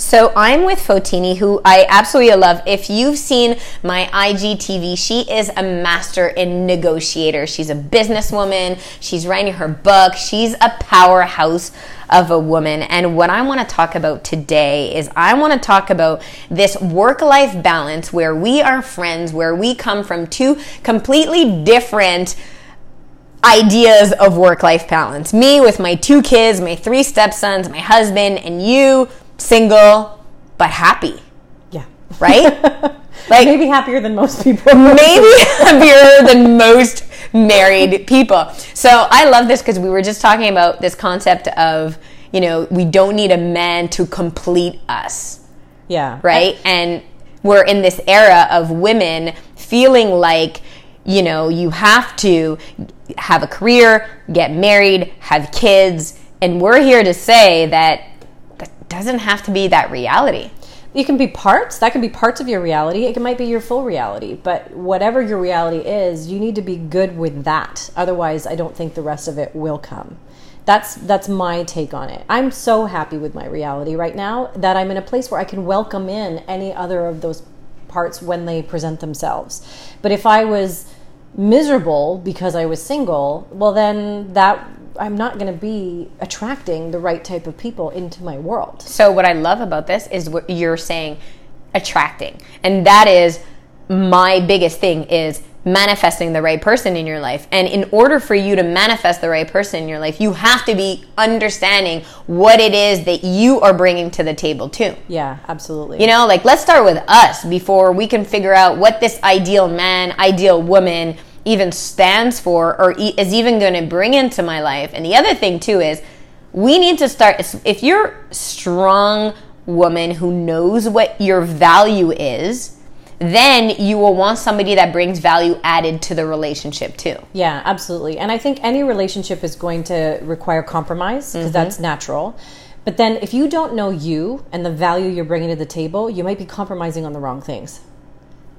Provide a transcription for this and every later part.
So I'm with Fotini, who I absolutely love. If you've seen my IGTV, she is a master in negotiator. She's a businesswoman. She's writing her book. She's a powerhouse of a woman. And what I want to talk about today is I want to talk about this work life balance where we are friends, where we come from two completely different ideas of work life balance. Me with my two kids, my three stepsons, my husband, and you single, but happy. Yeah. Right? like maybe happier than most people. maybe happier than most married people. So I love this because we were just talking about this concept of, you know, we don't need a man to complete us. Yeah. Right? I, and we're in this era of women feeling like, you know, you have to have a career, get married, have kids, and we're here to say that doesn't have to be that reality. It can be parts. That can be parts of your reality. It might be your full reality. But whatever your reality is, you need to be good with that. Otherwise, I don't think the rest of it will come. That's that's my take on it. I'm so happy with my reality right now that I'm in a place where I can welcome in any other of those parts when they present themselves. But if I was miserable because I was single, well then that I'm not going to be attracting the right type of people into my world. So what I love about this is what you're saying attracting. And that is my biggest thing is manifesting the right person in your life. And in order for you to manifest the right person in your life, you have to be understanding what it is that you are bringing to the table too. Yeah, absolutely. You know, like let's start with us before we can figure out what this ideal man, ideal woman, even stands for or is even going to bring into my life. And the other thing too is we need to start if you're strong woman who knows what your value is, then you will want somebody that brings value added to the relationship too. Yeah, absolutely. And I think any relationship is going to require compromise because mm-hmm. that's natural. But then if you don't know you and the value you're bringing to the table, you might be compromising on the wrong things.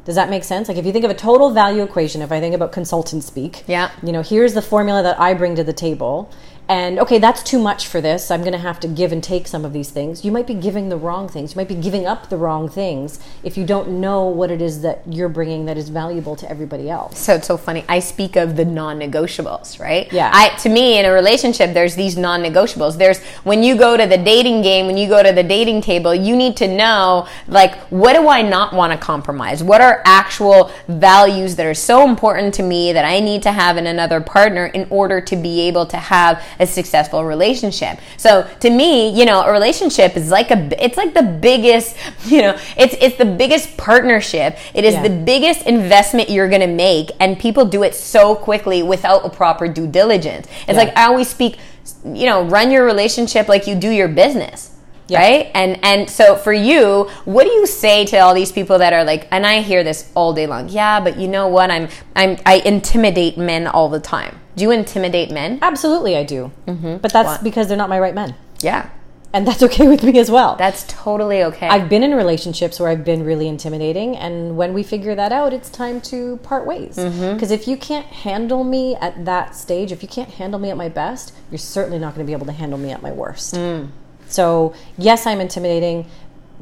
Does that make sense? Like if you think of a total value equation, if I think about consultant speak, yeah, you know, here's the formula that I bring to the table, and okay, that's too much for this. I'm going to have to give and take some of these things. You might be giving the wrong things. You might be giving up the wrong things if you don't know what it is that you're bringing that is valuable to everybody else. So it's so funny. I speak of the non-negotiables, right? Yeah. I to me in a relationship there's these non-negotiables. There's when you go to the dating game, when you go to the dating table, you need to know like what do I not want to compromise? What are actual values that are so important to me that I need to have in another partner in order to be able to have a successful relationship. So to me, you know, a relationship is like a it's like the biggest, you know, it's it's the biggest partnership. It is yeah. the biggest investment you're going to make and people do it so quickly without a proper due diligence. It's yeah. like I always speak, you know, run your relationship like you do your business yeah. right and and so for you what do you say to all these people that are like and i hear this all day long yeah but you know what i'm i'm i intimidate men all the time do you intimidate men absolutely i do mm-hmm. but that's what? because they're not my right men yeah and that's okay with me as well. That's totally okay. I've been in relationships where I've been really intimidating, and when we figure that out, it's time to part ways. Because mm-hmm. if you can't handle me at that stage, if you can't handle me at my best, you're certainly not going to be able to handle me at my worst. Mm. So, yes, I'm intimidating,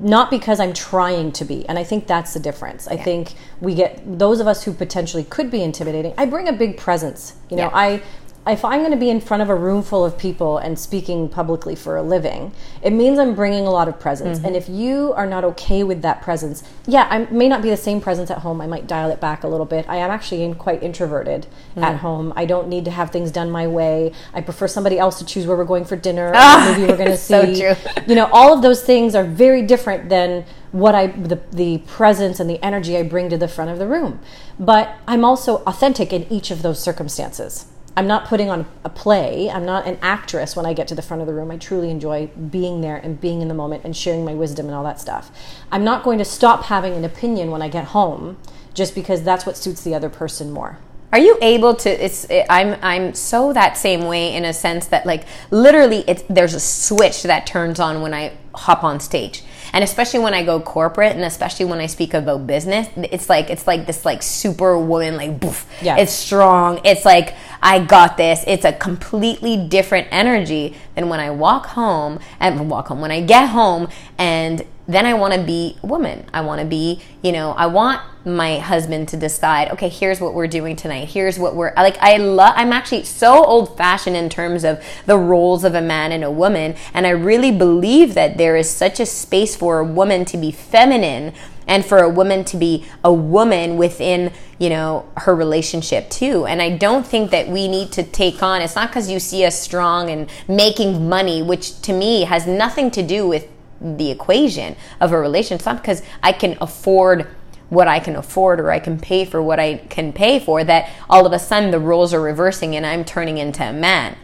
not because I'm trying to be. And I think that's the difference. I think we get those of us who potentially could be intimidating. I bring a big presence. You know, yeah. I if I'm going to be in front of a room full of people and speaking publicly for a living, it means I'm bringing a lot of presence. Mm-hmm. And if you are not okay with that presence, yeah, I may not be the same presence at home. I might dial it back a little bit. I am actually quite introverted mm-hmm. at home. I don't need to have things done my way. I prefer somebody else to choose where we're going for dinner, ah, movie we're going to see. So you know, all of those things are very different than what I the the presence and the energy I bring to the front of the room. But I'm also authentic in each of those circumstances. I'm not putting on a play. I'm not an actress when I get to the front of the room. I truly enjoy being there and being in the moment and sharing my wisdom and all that stuff. I'm not going to stop having an opinion when I get home just because that's what suits the other person more. Are you able to? It's it, I'm I'm so that same way in a sense that like literally it's there's a switch that turns on when I hop on stage. And especially when I go corporate and especially when I speak about business, it's like it's like this like super woman like boof. Yeah. It's strong. It's like I got this. It's a completely different energy than when I walk home and walk home when I get home and then I want to be a woman. I want to be, you know, I want my husband to decide, okay, here's what we're doing tonight. Here's what we're like I love I'm actually so old-fashioned in terms of the roles of a man and a woman, and I really believe that there is such a space for a woman to be feminine and for a woman to be a woman within you know her relationship too and i don't think that we need to take on it's not because you see us strong and making money which to me has nothing to do with the equation of a relationship it's not because i can afford what I can afford or I can pay for what I can pay for that all of a sudden the roles are reversing and I'm turning into a man.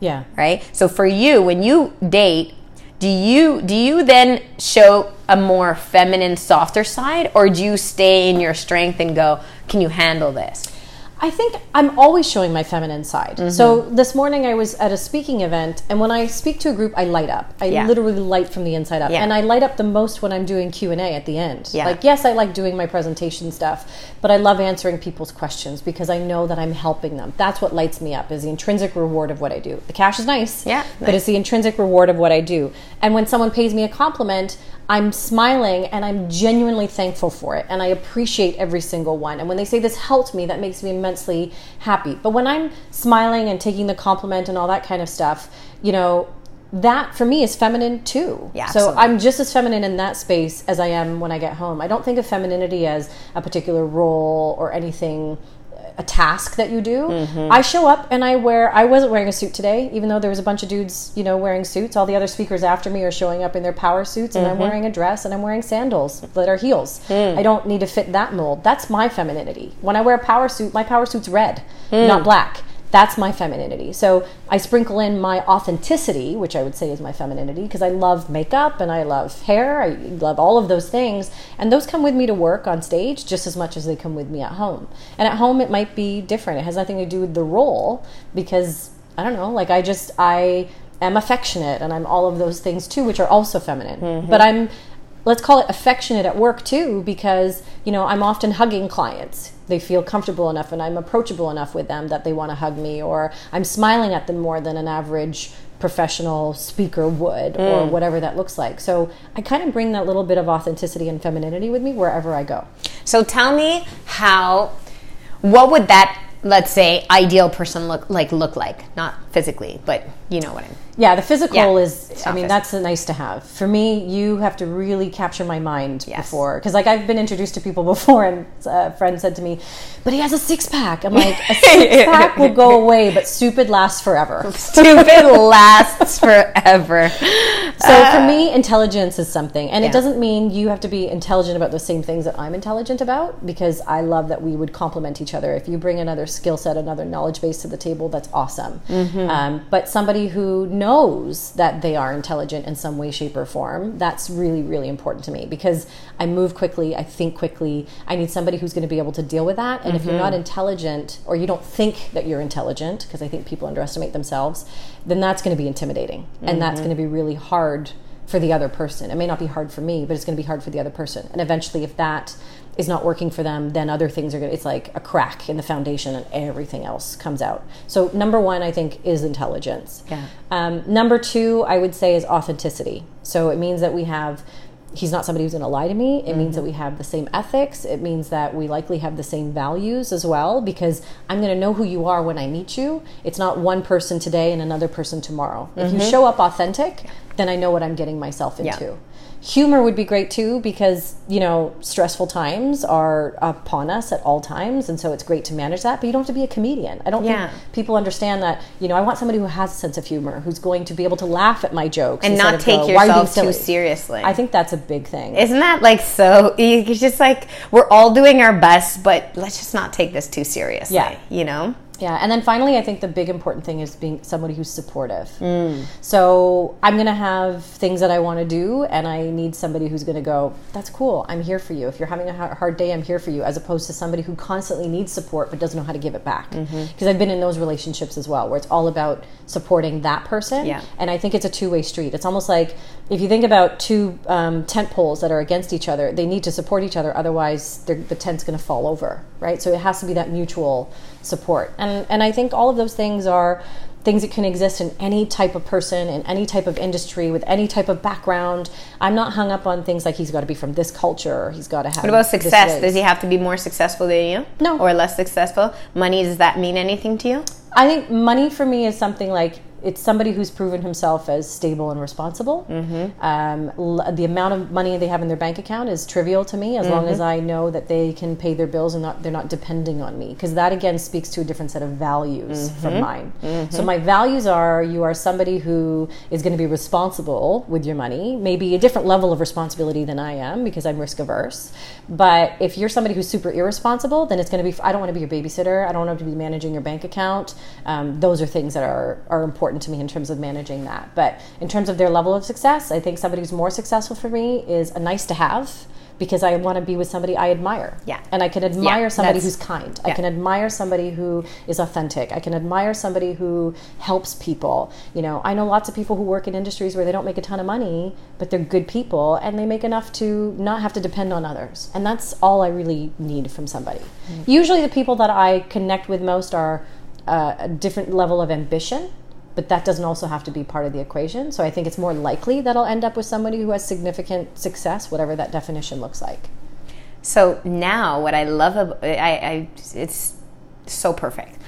Yeah. right? So for you when you date do you do you then show a more feminine softer side or do you stay in your strength and go can you handle this I think I'm always showing my feminine side. Mm-hmm. So this morning I was at a speaking event, and when I speak to a group, I light up. I Yeah. literally light from the inside up, Yeah. and I light up the most when I'm doing Q and A at the end. Yeah. Like, yes, I like doing my presentation stuff, but I love answering people's questions because I know that I'm helping them. That's what lights me up is the intrinsic reward of what I do. The cash is nice, Yeah, but nice. it's the intrinsic reward of what I do. And when someone pays me a compliment, I'm smiling and I'm genuinely thankful for it. And I appreciate every single one. And when they say this helped me, that makes me immensely happy. But when I'm smiling and taking the compliment and all that kind of stuff, you know, that for me is feminine too. Yeah, so absolutely. I'm just as feminine in that space as I am when I get home. I don't think of femininity as a particular role or anything a task that you do. Mm-hmm. I show up and I wear I wasn't wearing a suit today, even though there was a bunch of dudes, you know, wearing suits. All the other speakers after me are showing up in their power suits and I'm Mm-hmm. wearing a dress and I'm wearing sandals that are heels. Mm. I don't need to fit that mold. That's my femininity. When I wear a power suit, my power suit's red, Mm. not black. That's my femininity. So I sprinkle in my authenticity, which I would say is my femininity, because I love makeup and I love hair. I love all of those things. And those come with me to work on stage just as much as they come with me at home. And at home, it might be different. It has nothing to do with the role, because I don't know, like I just, I am affectionate and I'm all of those things too, which are also feminine. Mm-hmm. But I'm, let's call it affectionate at work too because you know i'm often hugging clients. They feel comfortable enough and i'm approachable enough with them that they want to hug me or i'm smiling at them more than an average professional speaker would or mm. whatever that looks like. So i kind of bring that little bit of authenticity and femininity with me wherever i go. So tell me how what would that let's say ideal person look like look like? Not physically but you know what i mean yeah the physical Yeah. is i mean that's nice to have. For me you have to really capture my mind Yes. before because like i've been introduced to people before and a friend said to me but he has a six-pack. I'm like a six-pack will go away but stupid lasts forever. Stupid lasts forever. So for me intelligence is something and Yeah. it doesn't mean you have to be intelligent about the same things that i'm intelligent about because i love that we would complement each other. If you bring another skill set another knowledge base to the table that's awesome. Um, but somebody who knows that they are intelligent in some way shape or form that's really really important to me because i move quickly i think quickly i need somebody who's going to be able to deal with that and if you're not mm-hmm. intelligent or you don't think that you're intelligent because i think people underestimate themselves then that's going to be intimidating and that's mm-hmm. going to be really hard for the other person. It may not be hard for me, but it's going to be hard for the other person. And eventually, if that is not working for them, then other things are going to, it's like a crack in the foundation and everything else comes out. So, number one, I think, is intelligence. Yeah. Um, number two, I would say, is authenticity. So, it means that we have, he's not somebody who's going to lie to me. It means that mm-hmm. we have the same ethics. It means that we likely have the same values as well, because I'm going to know who you are when I meet you. It's not one person today and another person tomorrow. If you mm-hmm. show up authentic, then I know what I'm getting myself Yeah. into. Humor would be great too because, you know, stressful times are upon us at all times. And so it's great to manage that. But you don't have to be a comedian. I don't Yeah. think people understand that, you know, I want somebody who has a sense of humor, who's going to be able to laugh at my jokes and not take go, "Why are you being yourself too seriously I think that's a big thing. Isn't that like so? It's just like we're all doing our best, but let's just not take this too seriously. Yeah. You know? Yeah, and then finally, I think the big important thing is being somebody who's supportive. So I'm going to have things that I want to do, and I need somebody who's going to go, That's cool, I'm here for you. If you're having a hard day, I'm here for you, as opposed to somebody who constantly needs support but doesn't know how to give it back. Because I've been in those relationships as well, where it's all about supporting that person. Yeah. And I think it's a two way street. It's almost like if you think about two um, tent poles that are against each other, they need to support each other, otherwise, the tent's going to fall over, right? So it has to be that mutual support. And, and I think all of those things are things that can exist in any type of person, in any type of industry, with any type of background. I'm not hung up on things like he's got to be from this culture, or he's got to have. What about success? Does he have to be more successful than you? No. Or less successful? Money, does that mean anything to you? I think money for me is something like it's somebody who's proven himself as stable and responsible. Mm-hmm. Um, l- the amount of money they have in their bank account is trivial to me, as long as Mm-hmm. I know that they can pay their bills and not they're not depending on me. Because that again speaks to a different set of values Mm-hmm. from mine. So my values are: you are somebody who is going to be responsible with your money, maybe a different level of responsibility than I am because I'm risk averse. But if you're somebody who's super irresponsible, then it's going to be. I don't want to be your babysitter. I don't want to be managing your bank account. Um, those are things that are are important to me in terms of managing that. But in terms of their level of success, I think somebody who's more successful for me is a nice to have because I want to be with somebody I admire. Yeah. and I can admire Yeah, somebody who's kind. I can admire somebody who is authentic. I can admire somebody who helps people. You know, I know lots of people who work in industries where they don't make a ton of money, but they're good people and they make enough to not have to depend on others. And that's all I really need from somebody. Usually, the people that I connect with most are uh, a different level of ambition. But that doesn't also have to be part of the equation. So I think it's more likely that I'll end up with somebody who has significant success, whatever that definition looks like. So now, what I love about I, I it's so perfect.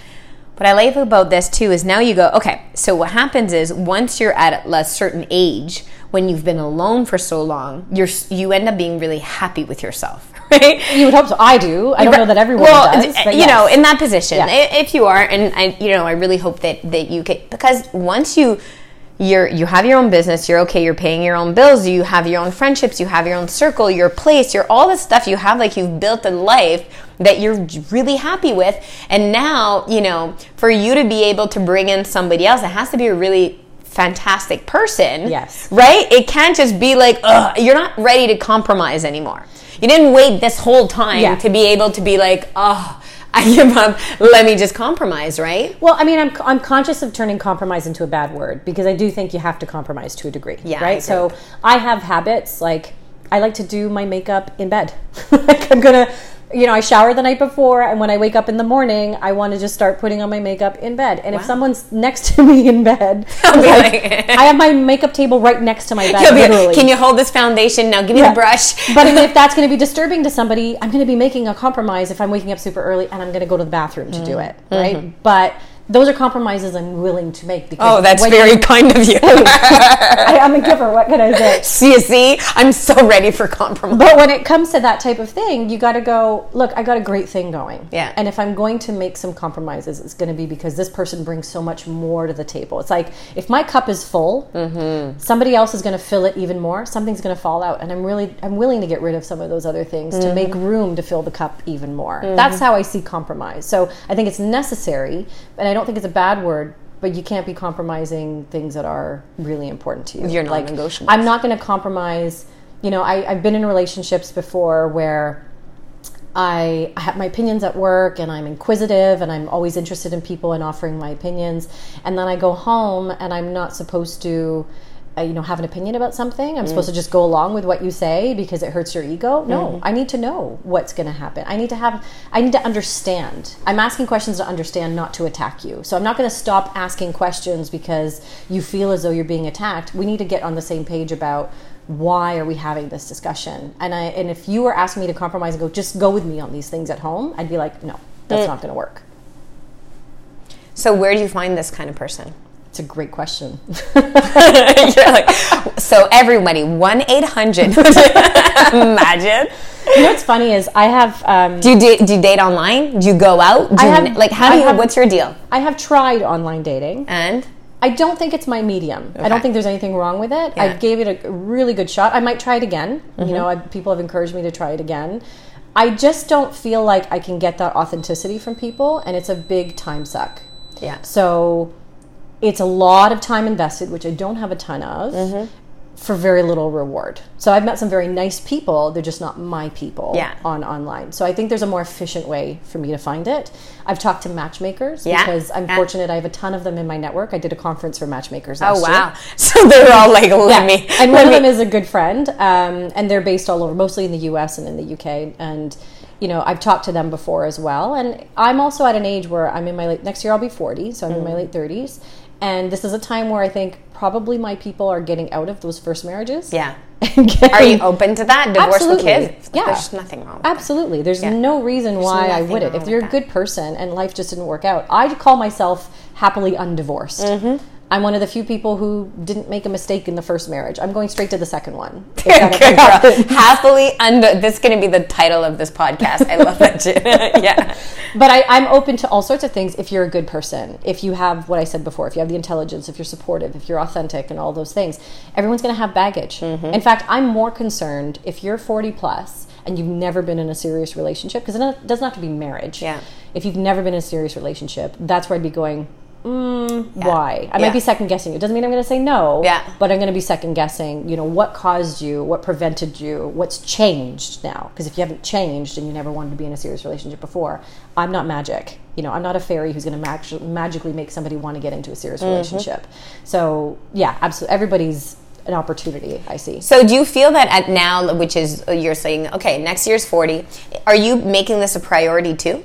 What I love about this too is now you go okay. So what happens is once you're at a certain age, when you've been alone for so long, you're you end up being really happy with yourself, right? You would hope so. I do. I don't know that everyone well, does. but you know, in that position, Yeah. if you are, and I, you know, I really hope that that you get because once you you're you have your own business, you're okay, you're paying your own bills, you have your own friendships, you have your own circle, your place, your all the stuff you have, like you've built a life that you're really happy with, and now you know for you to be able to bring in somebody else, it has to be a really fantastic person Yes. right it can't just be like Ugh, you're not ready to compromise anymore you didn't wait this whole time Yeah. to be able to be like, oh, I give up. Let me just compromise, right? Well, I mean, I'm, I'm conscious of turning compromise into a bad word because I do think you have to compromise to a degree. Yeah, Right. agree. So I have habits like I like to do my makeup in bed. like I'm gonna, you know, I shower the night before, and when I wake up in the morning, I want to just start putting on my makeup in bed. And if someone's next to me in bed, like, I have my makeup table right next to my bed. Like. Can you hold this foundation? Now give me Yeah. the brush. but if that's going to be disturbing to somebody, I'm going to be making a compromise if I'm waking up super early and I'm going to go to the bathroom to Mm-hmm. do it, right? But those are compromises I'm willing to make because oh, that's very you- kind of you. I, I'm a giver. What can I say? see, you see, I'm so ready for compromise. But when it comes to that type of thing, you got to go. Look, I got a great thing going. Yeah. And if I'm going to make some compromises, it's going to be because this person brings so much more to the table. It's like if my cup is full, Mm-hmm. somebody else is going to fill it even more. Something's going to fall out, and I'm really I'm willing to get rid of some of those other things to make Mm-hmm. room to fill the cup even more. That's how I see compromise. So I think it's necessary, and I don't think it's a bad word. But you can't be compromising things that are really important to you. Your Like, non-negotiables. I'm not going to compromise. You know, I, I've been in relationships before where I have my opinions at work and I'm inquisitive and I'm always interested in people and offering my opinions. And then I go home and I'm not supposed to, you know, have an opinion about something. I'm mm. supposed to just go along with what you say because it hurts your ego. No, mm-hmm. I need to know what's going to happen. I need to have, I need to understand. I'm asking questions to understand, not to attack you. So I'm not going to stop asking questions because you feel as though you're being attacked. We need to get on the same page about why are we having this discussion? And I and if you were asking me to compromise and go, just go with me on these things at home, I'd be like, no, that's mm. not going to work. So where do you find this kind of person? It's a great question. Like, so everybody, one eight hundred. Imagine. you know what's funny is I have um, Do you da- do you date online? Do you go out? Do I you, have- like how I do you? have- what's your deal? I have tried online dating. And I don't think it's my medium. I don't think there's anything wrong with it. I gave it a really good shot. I might try it again. Mm-hmm. You know, I, people have encouraged me to try it again. I just don't feel like I can get that authenticity from people, and it's a big time suck. Yeah. So it's a lot of time invested, which I don't have a ton of, Mm-hmm. for very little reward. So I've met some very nice people. They're just not my people Yeah. on online. So I think there's a more efficient way for me to find it. I've talked to matchmakers Yeah. because I'm Yeah. fortunate. I have a ton of them in my network. I did a conference for matchmakers. Oh last year. wow! So they're all like, let me. and one of them is a good friend, um, and they're based all over, mostly in the U.S. and in the U.K. And you know, I've talked to them before as well. And I'm also at an age where I'm in my late next year. I'll be 40, so I'm in my Mm. late 30s. And this is a time where I think probably my people are getting out of those first marriages. Yeah. getting- Are you open to that? Divorce Absolutely. with kids? Yeah. There's nothing wrong. With that. Absolutely. There's no reason why I wouldn't. If you're a that. good person and life just didn't work out, I call myself happily undivorced. Mm-hmm. I'm one of the few people who didn't make a mistake in the first marriage. I'm going straight to the second one. if Good that ever girl. happens. Happily under. This is going to be the title of this podcast. I love that shit. yeah. But I, I'm open to all sorts of things if you're a good person, if you have what I said before, if you have the intelligence, if you're supportive, if you're authentic, and all those things. Everyone's going to have baggage. Mm-hmm. In fact, I'm more concerned if you're 40 plus and you've never been in a serious relationship, because it doesn't have to be marriage. Yeah. If you've never been in a serious relationship, that's where I'd be going. Mm, Why? I Yeah. might be second guessing you. Doesn't mean I'm going to say no. Yeah. But I'm going to be second guessing. You know what caused you? What prevented you? What's changed now? Because if you haven't changed and you never wanted to be in a serious relationship before, I'm not magic. You know, I'm not a fairy who's going to mag- magically make somebody want to get into a serious Mm-hmm. relationship. So yeah, absolutely. Everybody's an opportunity. I see. So do you feel that at now, which is you're saying, okay, next year's forty, are you making this a priority too?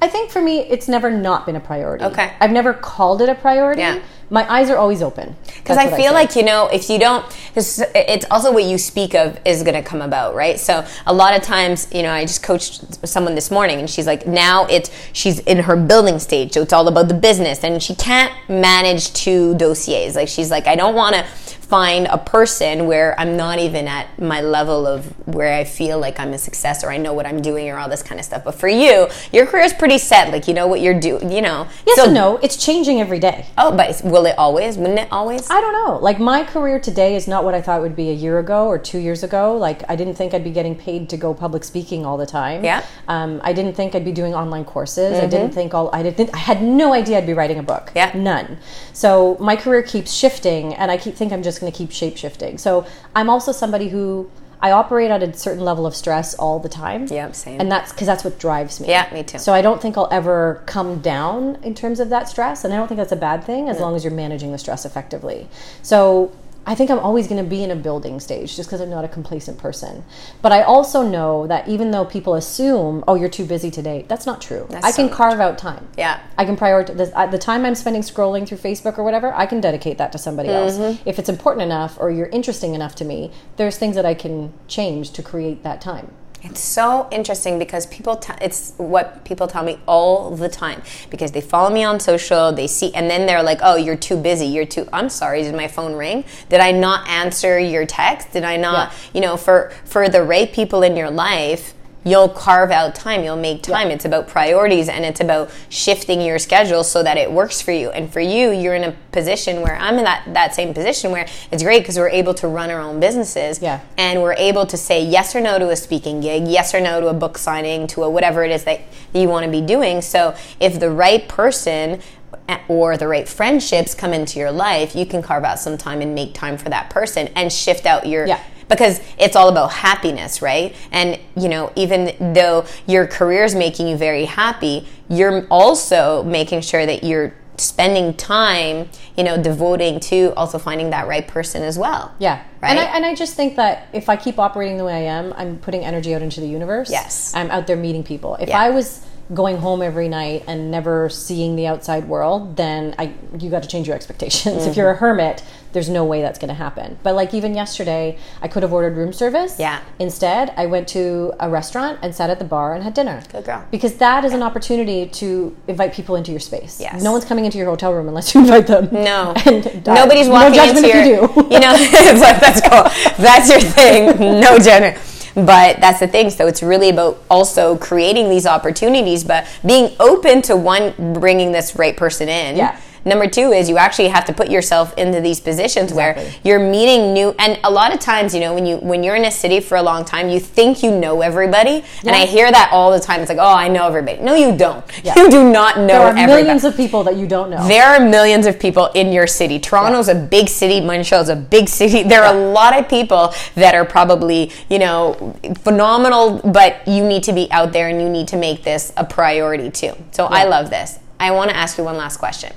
I think for me, it's never not been a priority. Okay. I've never called it a priority. Yeah. My eyes are always open. Because I feel like you know, if you don't, this, it's also what you speak of is going to come about, right? So a lot of times, you know, I just coached someone this morning, and she's like, now it's she's in her building stage, so it's all about the business, and she can't manage two dossiers. Like she's like, I don't want to find a person where I'm not even at my level of where I feel like I'm a success or I know what I'm doing or all this kind of stuff. But for you, your career is pretty set. Like you know what you're doing. You know. yes So- and no. It's changing every day. Oh, but will it always? Wouldn't it always? I don't know. Like my career today is not what I thought it would be a year ago or two years ago. Like I didn't think I'd be getting paid to go public speaking all the time. Yeah. Um, I didn't think I'd be doing online courses. I didn't think all. I didn't. I had no idea I'd be writing a book. Yeah. None. So my career keeps shifting, and I keep think I'm just going to keep shape shifting. So I'm also somebody who. I operate at a certain level of stress all the time. Yep, same. And that's because that's what drives me. Yeah, me too. So I don't think I'll ever come down in terms of that stress, and I don't think that's a bad thing as long as you're managing the stress effectively. So I think I'm always going to be in a building stage just because I'm not a complacent person. But I also know that even though people assume, "Oh, you're too busy today," that's not true. That's I can not carve out time. Yeah. I can prioritize the, uh, the time I'm spending scrolling through Facebook or whatever. I can dedicate that to somebody Mm-hmm. else if it's important enough or you're interesting enough to me. There's things that I can change to create that time. It's so interesting because people, t- it's what people tell me all the time because they follow me on social, they see, and then they're like, oh, you're too busy. You're too, I'm sorry, did my phone ring? Did I not answer your text? Did I not, Yeah. you know, for, for the right people in your life, you'll carve out time, you'll make time. It's about priorities and it's about shifting your schedule so that it works for you. And for you, you're in a position where I'm in that, that same position where it's great because we're able to run our own businesses Yeah. and we're able to say yes or no to a speaking gig, yes or no to a book signing, to a whatever it is that you want to be doing. So if the right person eh, or the right friendships come into your life, you can carve out some time and make time for that person and shift out your Yeah. Because it's all about happiness, right? And you know, even though your career is making you very happy, you're also making sure that you're spending time, you know, devoting to also finding that right person as well. Yeah. Right? And I, and I just think that if I keep operating the way I am, I'm putting energy out into the universe. Yes. I'm out there meeting people. If Yeah. I was going home every night and never seeing the outside world, then I you got to change your expectations. Mm-hmm. If you're a hermit, there's no way that's going to happen. But like even yesterday, I could have ordered room service. Yeah. Instead, I went to a restaurant and sat at the bar and had dinner. Good girl. Because that is an opportunity to invite people into your space. Yes. No one's coming into your hotel room unless you invite them. No, And, uh, nobody's no walking judgment into if your. you do. you know, that's cool. That's your thing. No gender. But that's the thing. So it's really about also creating these opportunities, but being open to one bringing this right person in. Yeah. Number two is you actually have to put yourself into these positions where you're meeting new and a lot of times you know when you when you're in a city for a long time you think you know everybody and i hear that all the time it's like oh i know everybody no you don't Yeah. you do not know There are everybody millions of people that you don't know. there are millions of people in your city. Toronto's a big city. Montreal's a big city. There are a lot of people that are probably, you know, phenomenal, but you need to be out there and you need to make this a priority too. So I love this. I want to ask you one last question,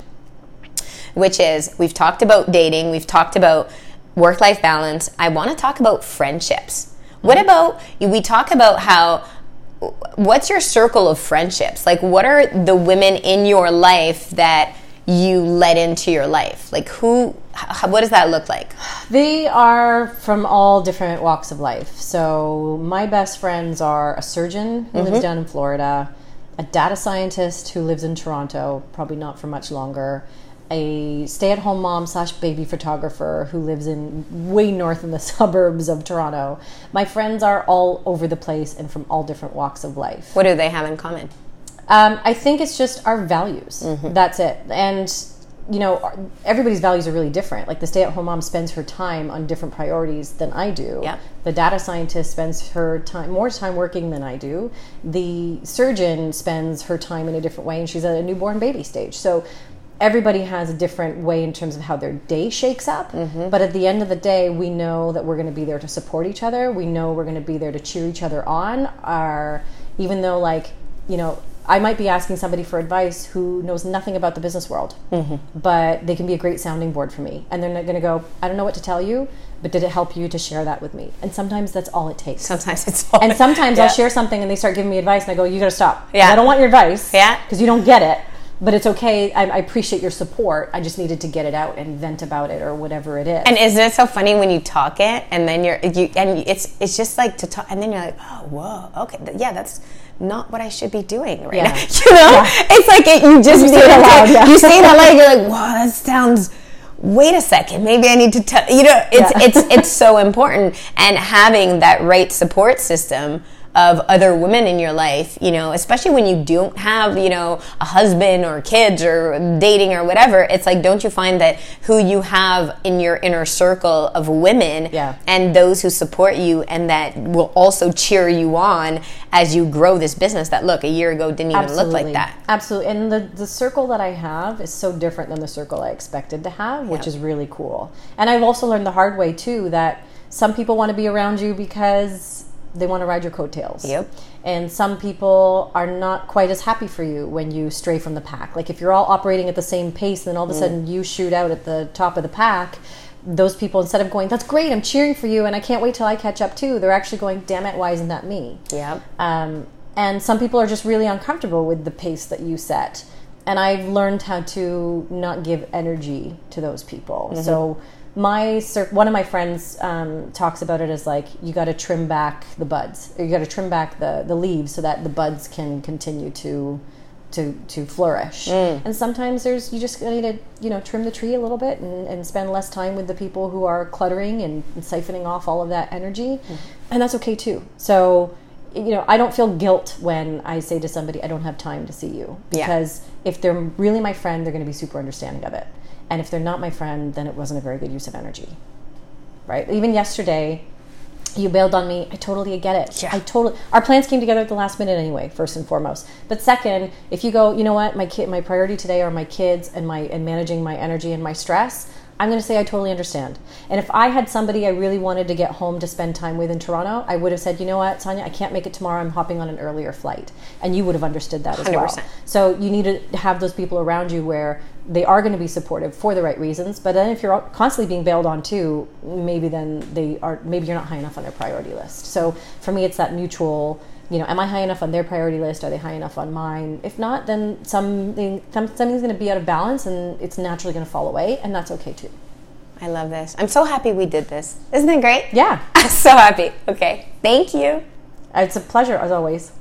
which is we've talked about dating, we've talked about work life balance. I want to talk about friendships. What mm-hmm. about we talk about how what's your circle of friendships? Like, what are the women in your life that you let into your life? Like, who, what does that look like? They are from all different walks of life. So my best friends are a surgeon who lives mm-hmm. down in Florida, a data scientist who lives in Toronto, probably not for much longer, a stay-at-home mom slash baby photographer who lives in way north in the suburbs of Toronto. My friends are all over the place and from all different walks of life. What do they have in common? Um, I think it's just our values. Mm-hmm. That's it. And you know, everybody's values are really different. Like the stay-at-home mom spends her time on different priorities than I do. Yeah. The data scientist spends her time more time working than I do. The surgeon spends her time in a different way, and she's at a newborn baby stage. So everybody has a different way in terms of how their day shakes up. Mm-hmm. But at the end of the day, we know that we're going to be there to support each other. We know we're going to be there to cheer each other on. Our even though like you know. I might be asking somebody for advice who knows nothing about the business world, Mm-hmm. but they can be a great sounding board for me. And they're not going to go, I don't know what to tell you, but did it help you to share that with me? And sometimes that's all it takes. Sometimes it's all And sometimes Yeah. I'll share something and they start giving me advice and I go, you got to stop. Yeah. I don't want your advice. Yeah. Because you don't get it. But it's okay. I, I appreciate your support. I just needed to get it out and vent about it or whatever it is. And isn't it so funny when you talk it and then you're you and it's it's just like to talk and then you're like oh whoa okay yeah that's not what I should be doing right Yeah. now you know Yeah. it's like it, you just You say it aloud, yeah. you say it loud you're like wow that sounds wait a second maybe I need to tell you know it's it's it's so important and having that right support system of other women in your life, you know, especially when you don't have, you know, a husband or kids or dating or whatever, it's like, don't you find that who you have in your inner circle of women Yeah. and those who support you and that will also cheer you on as you grow this business that look, a year ago didn't even look like that. Absolutely. And the, the circle that I have is so different than the circle I expected to have, which Yeah. is really cool. And I've also learned the hard way too that some people want to be around you because they want to ride your coattails. Yep. And some people are not quite as happy for you when you stray from the pack. Like if you're all operating at the same pace, then all Mm. of a sudden you shoot out at the top of the pack. Those people, instead of going, "That's great, I'm cheering for you, and I can't wait till I catch up too," they're actually going, "Damn it, why isn't that me?" Yeah. Um, and some people are just really uncomfortable with the pace that you set. And I've learned how to not give energy to those people. So my one of my friends um, talks about it as like you got to trim back the buds, or you got to trim back the the leaves so that the buds can continue to to to flourish. And sometimes there's you just need to you know trim the tree a little bit and, and spend less time with the people who are cluttering and, and siphoning off all of that energy, and that's okay too. So you know I don't feel guilt when I say to somebody I don't have time to see you Yeah. because if they're really my friend they're going to be super understanding of it, and if they're not my friend then it wasn't a very good use of energy. Right? Even yesterday you bailed on me. I totally get it. Yeah. I totally. Our plans came together at the last minute anyway. First and foremost, but second, if you go, you know what, my kid, my priority today are my kids and my and managing my energy and my stress. I'm going to say I totally understand. And if I had somebody I really wanted to get home to spend time with in Toronto, I would have said, you know what, Tanya, I can't make it tomorrow. I'm hopping on an earlier flight, and you would have understood that as well. 100%. So you need to have those people around you where they are going to be supportive for the right reasons. But then if you're constantly being bailed on too, maybe then they are maybe you're not high enough on their priority list. So for me, it's that mutual. You know, am I high enough on their priority list? Are they high enough on mine? If not, then something some- something's going to be out of balance, and it's naturally going to fall away, and that's okay too. I love this. I'm so happy we did this. Isn't it great? Yeah, I'm so happy. Okay. Thank you. it's a pleasure as always.